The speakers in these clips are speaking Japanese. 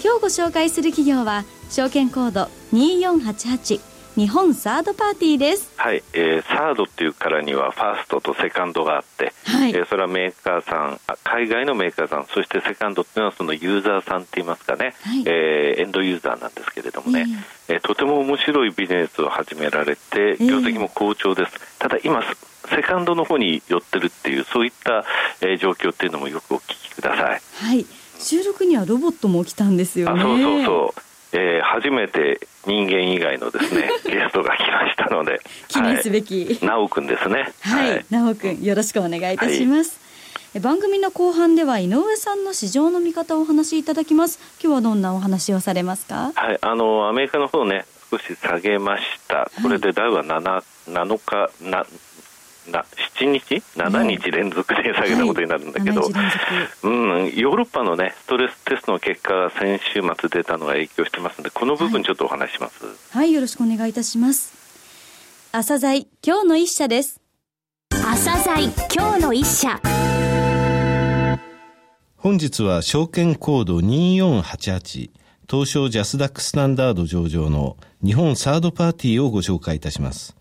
今日ご紹介する企業は証券コード2488日本サードパーティーです。はい、えー、サードっていうからにはファーストとセカンドがあって、はい、えー、それはメーカーさん海外のメーカーさんそしてセカンドっていうのはそのユーザーさんって言いますかね、はい、えー、エンドユーザーなんですけれどもね、えー、えー、とても面白いビジネスを始められて業績も好調です、えー、ただ今セカンドの方に寄ってるっていうそういった、えー、状況っていうのもよくお聞きください。はい収録にはロボットも来たんですよね。そうそうそう。えー、初めて人間以外のですね ゲストが来ましたので。記念すべき、はい、くんですね。はい直、くんよろしくお願いいたします、はい、番組の後半では井上さんの市場の見方をお話しいただきます。今日はどんなお話をされますか？はいあのアメリカの方ね少し下げました。これでダウは 7, 7日なな7日、7日連続で下げたことになるんだけど、はいうん、ヨーロッパの、ね、ストレステストの結果が先週末出たのが影響してますので、この部分、ちょっとお話します、はい、はい、よろしくお願いいたします。朝鮮今日の一社です。朝鮮今日の一社。本日は証券コード2488東証ジャスダックスタンダード上場の日本サードパーティーをご紹介いたします。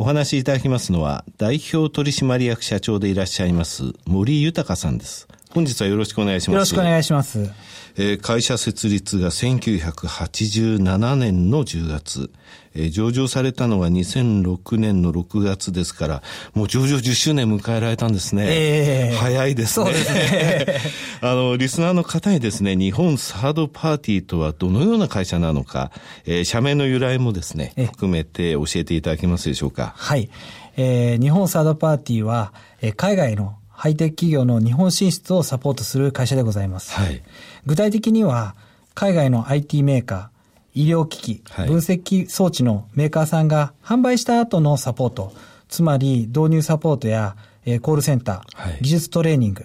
お話しいただきますのは、代表取締役社長でいらっしゃいます、森豊さんです。本日はよろしくお願いします。よろしくお願いします。えー、会社設立が1987年の10月、えー、上場されたのは2006年の6月ですから、もう上場10周年迎えられたんですね。えー、早いですね。そうですね。あの、リスナーの方にですね、日本サードパーティーとはどのような会社なのか、えー、社名の由来もですね、含めて教えていただけますでしょうか？はい。えー、日本サードパーティーは、えー、海外のハイテク企業の日本進出をサポートする会社でございます。はい、具体的には、海外の IT メーカー、医療機器、分析装置のメーカーさんが販売した後のサポート、つまり導入サポートや、えー、コールセンター、はい、技術トレーニング、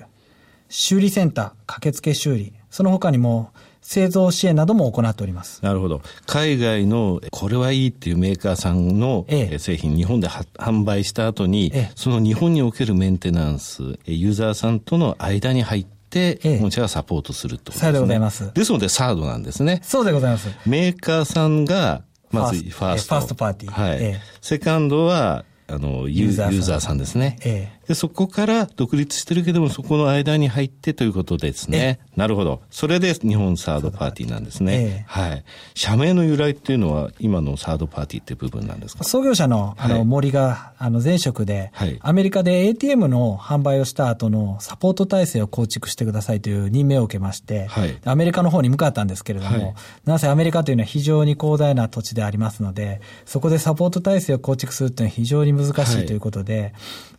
修理センター、駆けつけ修理、その他にも製造支援なども行っております。なるほど。海外のこれはいいっていうメーカーさんの製品、日本で販売した後に、その日本におけるメンテナンス、ユーザーさんとの間に入って、ええ、本社がサポートすると、ね。さようでございます。ですので、サードなんですね。そうでございます。メーカーさんが、まずファースト。ファーストパーティー。はい。え、セカンドは、あの、ユーザーさんですね。ええ、で、そこから独立してるけども、そこの間に入ってということですね。なるほど。それで日本サードパーティーなんですね。はい。社名の由来っていうのは、今のサードパーティーって部分なんですか？創業者の、あの、森が、あの、前職で、はい、アメリカで ATM の販売をした後のサポート体制を構築してくださいという任命を受けまして、はい、アメリカの方に向かったんですけれども、はい、なぜアメリカというのは非常に広大な土地でありますので、そこでサポート体制を構築するというのは非常に難しいということで、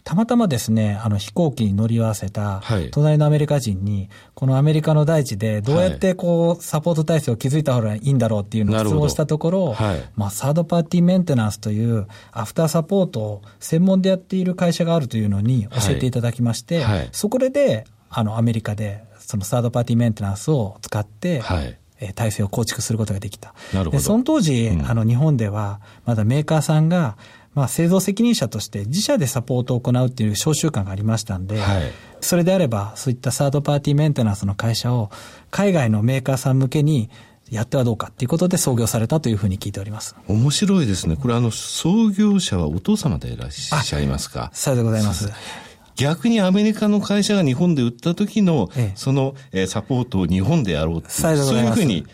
たまたまですね、あの飛行機に乗り合わせた、隣のアメリカ人に、このアメリカの大地でどうやってこう、サポート体制を築いた方がいいんだろうっていうのを質問したところ、はい、まあ、サードパーティーメンテナンスという、アフターサポートを専門でやっている会社があるというのに教えていただきまして、はい。はい、そこで、あの、アメリカで、そのサードパーティーメンテナンスを使って、体制を構築することができた。で、その当時、うん、あの、日本では、まだメーカーさんが、まあ、製造責任者として自社でサポートを行うっていう召集感がありましたんで、はい、それであれば、そういったサードパーティーメンテナンスの会社を海外のメーカーさん向けにやってはどうかっていうことで創業されたというふうに聞いております。面白いですね。これあの、創業者はお父様でいらっしゃいますか？そうでございます。逆にアメリカの会社が日本で売った時の、ええ、その、えー、サポートを日本でやろうっていう、そういうふうに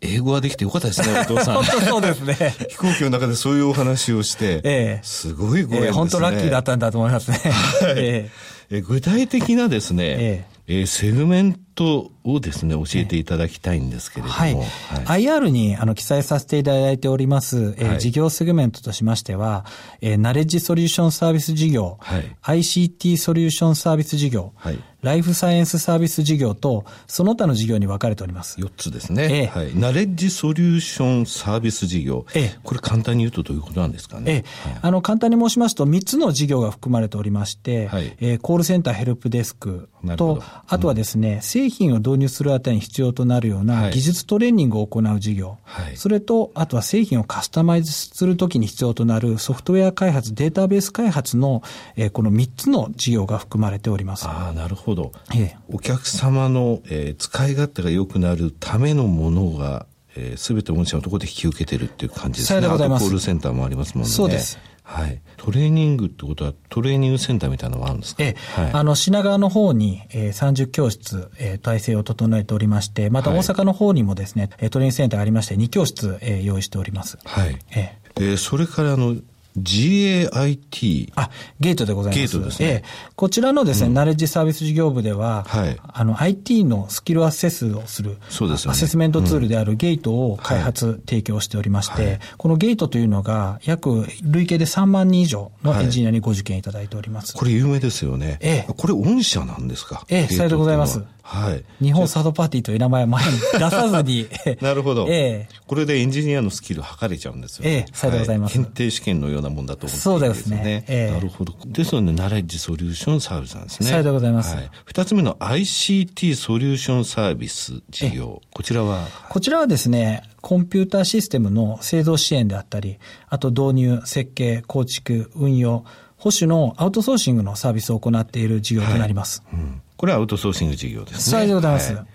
英語ができてよかったですね、お父さん。本当そうですね。飛行機の中でそういうお話をして、ええ、すごいご縁ですね。ええ、本当ラッキーだったんだと思いますね。はい、ええ、具体的なですね、えええー、セグメントトをですね、教えていただきたいんですけれども。はい。はい、IR にあの記載させていただいております、えー、はい、事業セグメントとしましては、えー、ナレッジソリューションサービス事業、はい、ICT ソリューションサービス事業、はい、ライフサイエンスサービス事業と、その他の事業に分かれております。4つですね。ええ、はい。ナレッジソリューションサービス事業。ええ。これ簡単に言うとどういうことなんですかね？ええ。はい、あの、簡単に申しますと、3つの事業が含まれておりまして、はい、えー、コールセンターヘルプデスクと、あとはですね、うん、製品を導入するあたりに必要となるような技術トレーニングを行う事業。はい。それと、あとは製品をカスタマイズするときに必要となるソフトウェア開発、データベース開発の、えー、この3つの事業が含まれております。ああ、なるほど。ええ。お客様の、えー、使い勝手が良くなるためのものが、えー、全て御社のところで引き受けてるっていう感じですね。コールセンターもありますもんね。そうです。はい。トレーニングってことは、トレーニングセンターみたいなのはあるんですか？ええ、はい、あの、品川の方に、えー、30教室、えー、体制を整えておりまして、また大阪の方にもですね、はい、トレーニングセンターがありまして、2教室、えー、用意しております。はい。えええー、それからあの、GAIT。あ、ゲートでございます。ゲートですね。ええ、こちらのですね、うん、ナレッジサービス事業部では、はい、あの、IT のスキルアセスをする、そうですね、アセスメントツールであるゲートを開発、はい、提供しておりまして、はい、このゲートというのが、約累計で3万人以上のエンジニアにご受験いただいております。これ有名ですよね。ええ。これ御社なんですか？ええ、さようでございます。はい。日本サードパーティーという名前は前に出さずに。なるほど。ええ。これでエンジニアのスキル測れちゃうんですよ、ね。ええ、さようでございます、はい、検定試験のようなもんだと思って、ね、そうですね。ええ。なるほど。ですので、ナレッジソリューションサービスなんですね。さようでございます。はい。二つ目の ICT ソリューションサービス事業。こちらは？こちらはですね、コンピューターシステムの製造支援であったり、あと導入、設計、構築、運用、保守のアウトソーシングのサービスを行っている事業となります。はいうんこれはアウトソーシング事業ですね。そうでございます。はい、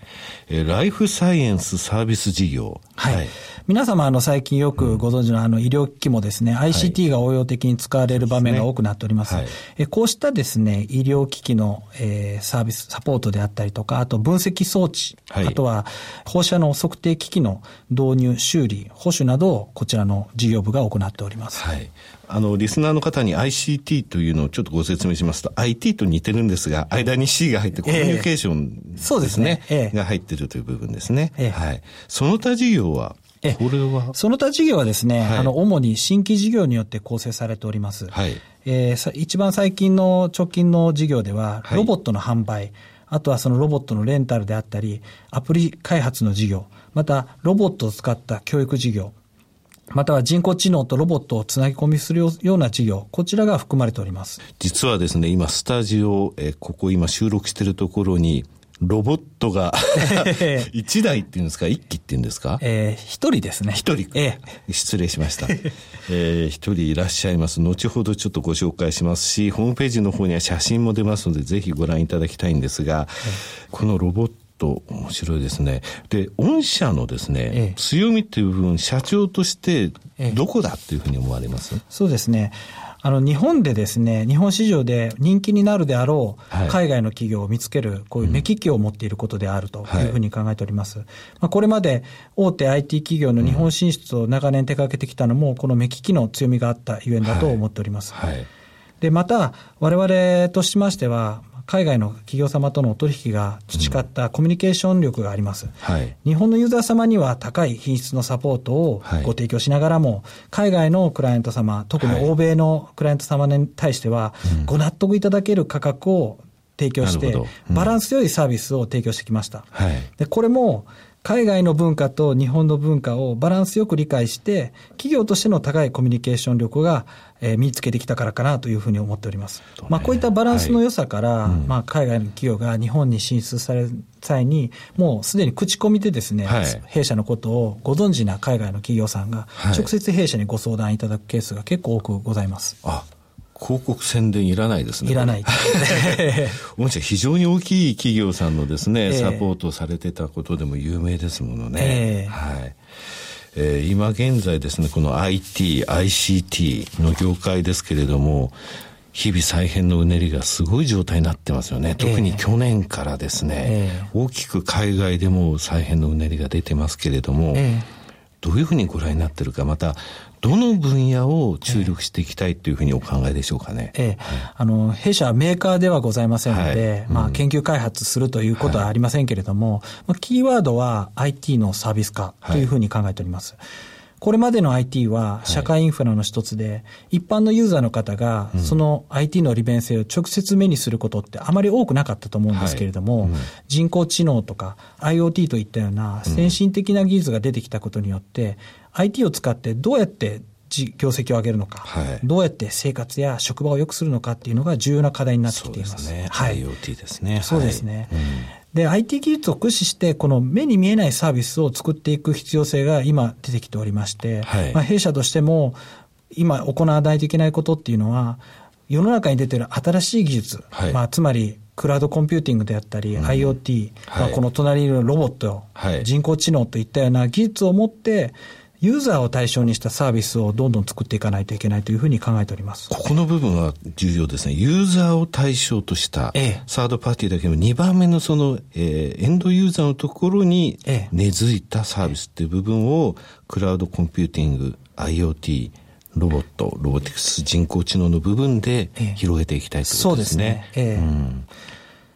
えー、ライフサイエンスサービス事業。はい。はい、皆様、あの、最近よくご存知のあの、医療機器もですね、うん、ICT が応用的に使われる場面が多くなっております。はい、えこうしたですね、医療機器の、えー、サービス、サポートであったりとか、あと分析装置、はい、あとは放射能測定機器の導入、修理、保守などをこちらの事業部が行っております。はい。あの、リスナーの方に ICT というのをちょっとご説明しますと、IT と似てるんですが、間に C が入ってコミュニケーションですね。えー、すね、が入ってるという部分ですね。えー、はい。その他事業はこれは？その他事業はですね、はい、あの、主に新規事業によって構成されております。はい。えー、一番最近の直近の事業では、ロボットの販売、はい、あとはそのロボットのレンタルであったり、アプリ開発の事業、またロボットを使った教育事業、または人工知能とロボットをつなぎ込みするような事業、こちらが含まれております。実はですね、今、スタジオ、えここ今収録しているところに、ロボットが 一台っていうんですか？一機っていうんですか？えー、一人ですね。一人。ええ。失礼しました。えー、一人いらっしゃいます。後ほどちょっとご紹介しますし、ホームページの方には写真も出ますので、ぜひご覧いただきたいんですが、このロボットと面白いですね。で、御社のですね、ええ、強みっていう部分、社長としてどこだっていうふうに思われます、え、そうですね。あの、日本でですね、日本市場で人気になるであろう、海外の企業を見つける、こういう目利きを持っていることであるというふうに考えております。まあ、これまで大手 IT 企業の日本進出を長年手掛けてきたのも、この目利きの強みがあったゆえんだと思っております。はい、で、また、我々としましては、海外の企業様との取引が培ったコミュニケーション力があります。はい、日本のユーザー様には高い品質のサポートをご提供しながらも、海外のクライアント様、特に欧米のクライアント様に対しては、ご納得いただける価格を提供して、バランス良いサービスを提供してきました。はい、でこれも海外の文化と日本の文化をバランスよく理解して、企業としての高いコミュニケーション力が、えー、身につけてきたからかなというふうに思っております。ね、まあ、こういったバランスの良さから、はい、まあ、海外の企業が日本に進出される際に、もうすでに口コミでですね、はい、弊社のことをご存知な海外の企業さんが、直接弊社にご相談いただくケースが結構多くございます。あ広告宣伝いらないですね。いらない。御社非常に大きい企業さんのですね、サポートされてたことでも有名ですものね。えー、はい。えー、今現在ですね、この IT、ICT の業界ですけれども、日々再編のうねりがすごい状態になってますよね。特に去年からですね、えー、大きく海外でも再編のうねりが出てますけれども、えーどういうふうにご覧になってるか、また、どの分野を注力していきたいというふうにお考えでしょうかね。ええ。あの、弊社はメーカーではございませんので、はい、まあ、研究開発するということはありませんけれども、はい、まあ、キーワードは IT のサービス化というふうに考えております。はいこれまでの IT は社会インフラの一つで、はい、一般のユーザーの方が、その IT の利便性を直接目にすることってあまり多くなかったと思うんですけれども、はいうん、人工知能とか IoT といったような先進的な技術が出てきたことによって、うん、IT を使ってどうやって業績を上げるのか、はい、どうやって生活や職場を良くするのかっていうのが重要な課題になってきています。すね。はい、IoT ですね。そうですね。うんで、IT 技術を駆使して、この目に見えないサービスを作っていく必要性が今出てきておりまして、はい、まあ、弊社としても、今行わないといけないことっていうのは、世の中に出ている新しい技術、はい、まあ、つまり、クラウドコンピューティングであったり、うん、IoT、はい、まあ、この隣にいるロボット、人工知能といったような技術を持って、ユーザーを対象にしたサービスをどんどん作っていかないといけないというふうに考えております。ここの部分は重要ですね。ユーザーを対象とした、サードパーティーだけど、2番目のその、えー、エンドユーザーのところに根付いたサービスっていう部分を、クラウドコンピューティング、IoT、ロボット、ロボティクス、人工知能の部分で広げていきたいということですね。そうですね。ええうん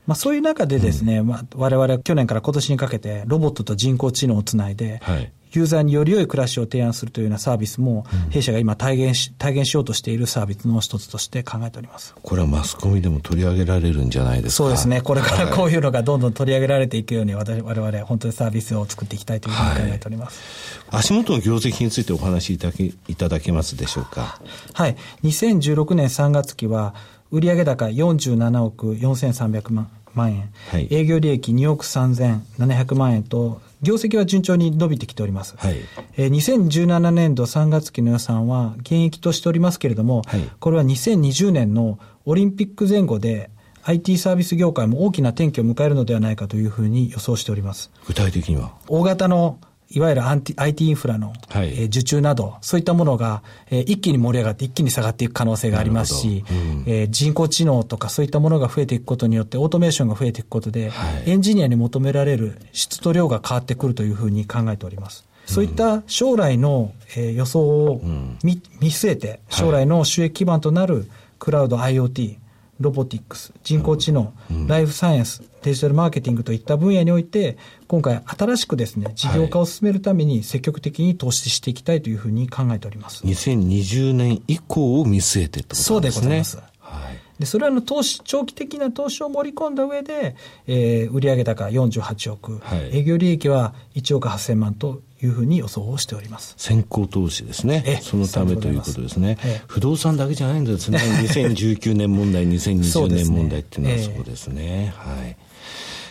まあ、そういう中でですね、うんまあ、我々は去年から今年にかけてロボットと人工知能をつないで、はい、ユーザーにより良い暮らしを提案するというようなサービスも、弊社が今体現し、体現しようとしているサービスの一つとして考えております。これはマスコミでも取り上げられるんじゃないですか？そうですね。これからこういうのがどんどん取り上げられていくように、私、我々本当にサービスを作っていきたいというふうに考えております。はい、足元の業績についてお話しいただけいただけますでしょうか？はい。2016年3月期は、売上高47億4300万万円、はい、営業利益2億3700万円と業績は順調に伸びてきております。はい、えー、2017年度3月期の予算は減益としておりますけれども、はい、これは2020年のオリンピック前後で IT サービス業界も大きな転機を迎えるのではないかというふうに予想しております。具体的には？大型のいわゆる IT インフラの、はい、えー、受注など、そういったものが、えー、一気に盛り上がって一気に下がっていく可能性がありますし、うん、えー、人工知能とかそういったものが増えていくことによって、オートメーションが増えていくことで、はい、エンジニアに求められる質と量が変わってくるというふうに考えております。そういった将来の、えー、予想を見,、見据えて、将来の収益基盤となるクラウド IoT、ロボティックス、人工知能、うん、ライフサイエンス、デジタルマーケティングといった分野において、今回新しくですね、事業化を進めるために積極的に投資していきたいというふうに考えております。2020年以降を見据えてとですね。そうでございます。はい、でそれらの投資、長期的な投資を盛り込んだ上で、えー、売上高48億、はい、営業利益は1億8000万というふうに予想をしております。先行投資ですね。そのためということですね。不動産だけじゃないんですね。2019年問題、2020年問題っていうのはそうですね。はい。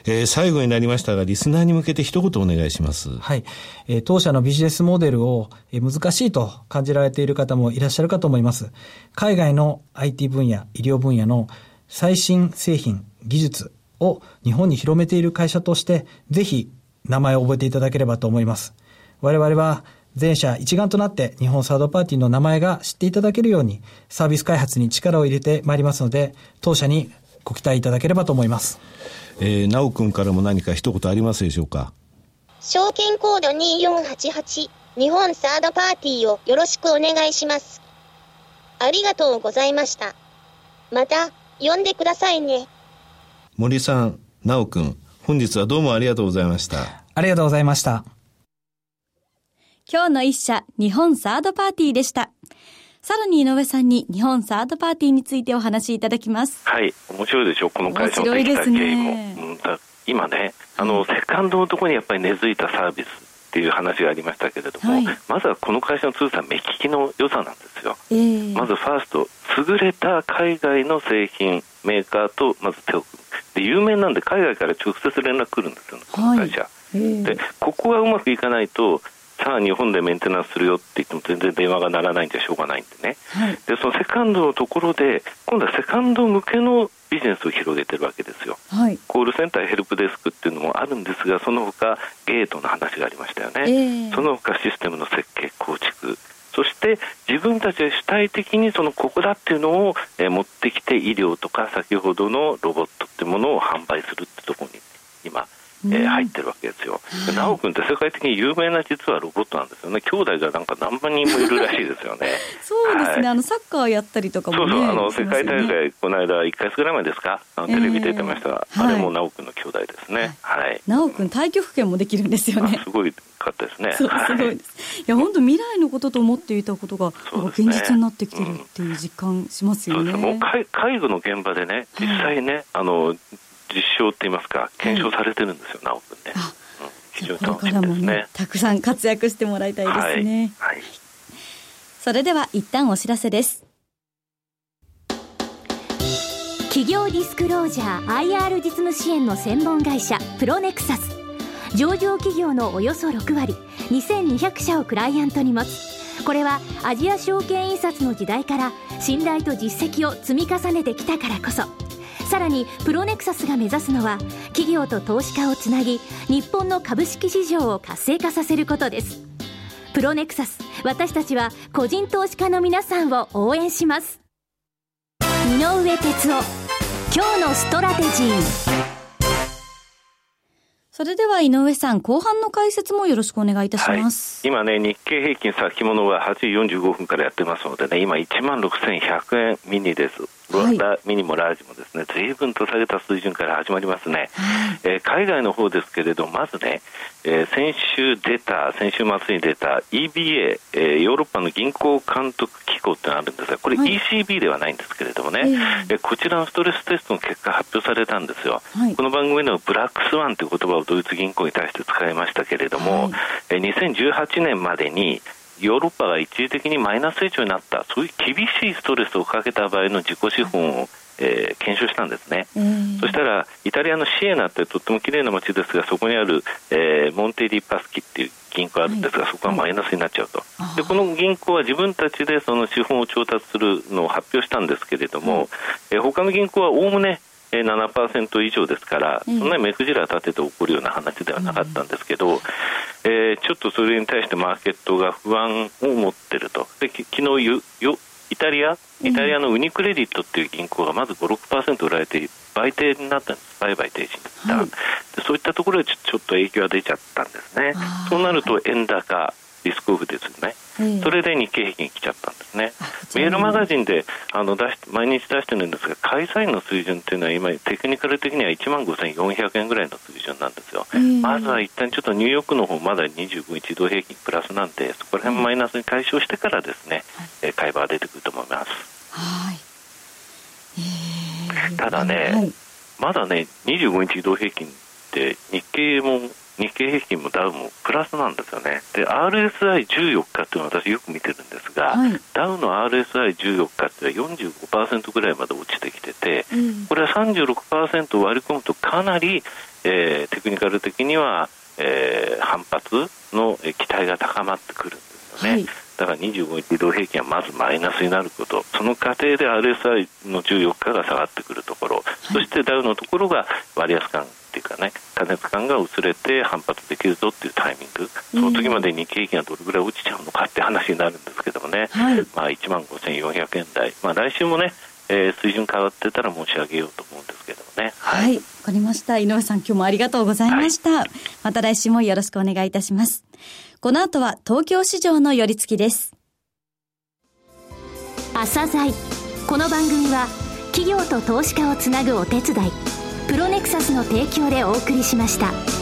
えー、最後になりましたが、リスナーに向けて一言お願いします。はい。えー、当社のビジネスモデルを、えー、難しいと感じられている方もいらっしゃるかと思います。海外の IT 分野、医療分野の最新製品、技術を日本に広めている会社として、ぜひ名前を覚えていただければと思います。我々は全社一丸となって日本サードパーティーの名前が知っていただけるようにサービス開発に力を入れてまいりますので、当社にご期待いただければと思います。えー、なおくんからも何か一言ありますでしょうか？証券コード2488日本サードパーティーをよろしくお願いします。ありがとうございました。また、呼んでくださいね。森さん、なおくん、本日はどうもありがとうございました。ありがとうございました。今日の一社、日本サードパーティーでした。さらに井上さんに日本サードパーティーについてお話しいただきます。はい、面白いでしょう、この会社のできた経緯も。ね、今ね、あの、セカンドのところにやっぱり根付いたサービスっていう話がありましたけれども、はい、まずはこの会社の通算目利きの良さなんですよ。えー、まずファースト、優れた海外の製品、メーカーとまず手を組む。で、有名なんで海外から直接連絡来るんですよ、この会社。はいえー、で、ここがうまくいかないと、さあ日本でメンテナンスするよって言っても全然電話が鳴らないんじゃしょうがないんでね、はい、でそのセカンドのところで今度はセカンド向けのビジネスを広げてるわけですよ、はい、コールセンターヘルプデスクっていうのもあるんですがその他ゲートの話がありましたよね、えー、その他システムの設計構築。そして自分たちで主体的にそのここだっていうのを、え持ってきて医療とか先ほどのロボットっていうものを販売するってところに今えー、入ってるわけですよ。修君って世界的に有名な実はロボットなんですよね。兄弟がなんか何万人もいるらしいですよね。そうですね、はい、あのサッカーやったりとかも、ね、そうそう、あの世界大会、ね、この間1か月ぐらい前ですか、あのテレビ出てました、えー、あれも修君の兄弟ですね。はい。修君、太極拳もできるんですよね。すごいかったですね。そうすごいです。いや、本当未来のことと思っていたことが、現実になってきてるっていう実感しますよね。もう介護の現場でね、実際ね、あの、実証って言いますか、検証されてるんですよ、直君ね。非常に楽しみですね。たくさん活躍してもらいたいですね。はい。はい、それでは一旦お知らせです。企業ディスクロージャー IR 実務支援の専門会社プロネクサス上場企業のおよそ6割2200社をクライアントに持つこれはアジア証券印刷の時代から信頼と実績を積み重ねてきたからこそさらにプロネクサスが目指すのは企業と投資家をつなぎ日本の株式市場を活性化させることですプロネクサス私たちは個人投資家の皆さんを応援します井上哲夫今日のストラテジーそれでは井上さん、後半の解説もよろしくお願いいたします。はい、今ね、日経平均先物は8時45分からやってますのでね、今1万6100円ミニです。はい、ミニもラージもですね、随分と下げた水準から始まりますね。はい、えー、海外の方ですけれど、まずね、えー、先週出た、先週末に出た EBA、えー、ヨーロッパの銀行監督機構ってのがあるんですが、これ ECB ではないんですけれどもね、はい、えー、こちらのストレステストの結果発表されたんですよ。はい、この番組のブラックスワンという言葉をドイツ銀行に対して使いましたけれども、はい、えー、2018年までにヨーロッパが一時的にマイナス成長になった、そういう厳しいストレスをかけた場合の自己資本を、えー、検証したんですね、そしたらイタリアのシエナってとっても綺麗な街ですがそこにある、えー、モンテディ・パスキっていう銀行あるんですが、はい、そこはマイナスになっちゃうと、はい、でこの銀行は自分たちでその資本を調達するのを発表したんですけれども、えー、他の銀行はおおむね7%以上ですから、そんなに目くじら立てて起こるような話ではなかったんですけど、えー、ちょっとそれに対してマーケットが不安を持っていると、で昨日よよイタリア、イタリアのウニクレディットっていう銀行がまず5、6%売られて、売停になったんです、売買停止になった、はい、そういったところでちょっと影響が出ちゃったんですね、そうなると円高、リスクオフですよね、それで日経平均来ちゃったんですね、メールマガジンであの出し毎日出してるんですが、開催の水準っていうのは、今、テクニカル的には1万5400円ぐらいの水準なんですよ、まずは一旦ちょっとニューヨークの方まだ25日移動平均プラスなんで、そこら辺マイナスに解消してからですね、はい、買い場が出てくると思います。はい。ただね、はい、まだね、25日移動平均って日経も日経平均もダウもプラスなんですよね。で、RSI14 日っていうのは私よく見てるんですが、はい、ダウの RSI14 日っていうのは45%ぐらいまで落ちてきてて、うん、これは36%割り込むとかなり、えー、テクニカル的には、えー、反発の期待が高まってくるんですよね。はい。だから25日移動平均はまずマイナスになること、その過程で RSI の14日が下がってくるところ、はい、そしてダウのところが割安感っていうかね、過熱感が薄れて反発できるぞっていうタイミング、その時まで日経平均がどれぐらい落ちちゃうのかって話になるんですけどもね、はい、まあ、1万5400円台、まあ、来週もね、えー、水準変わってたら申し上げようと思うんですけどもね。はい。わ、かりました。井上さん、今日もありがとうございました。はい、また来週もよろしくお願いいたします。この後は東京市場の寄り付きです。朝鮮この番組は企業と投資家をつなぐお手伝いプロネクサスの提供でお送りしました。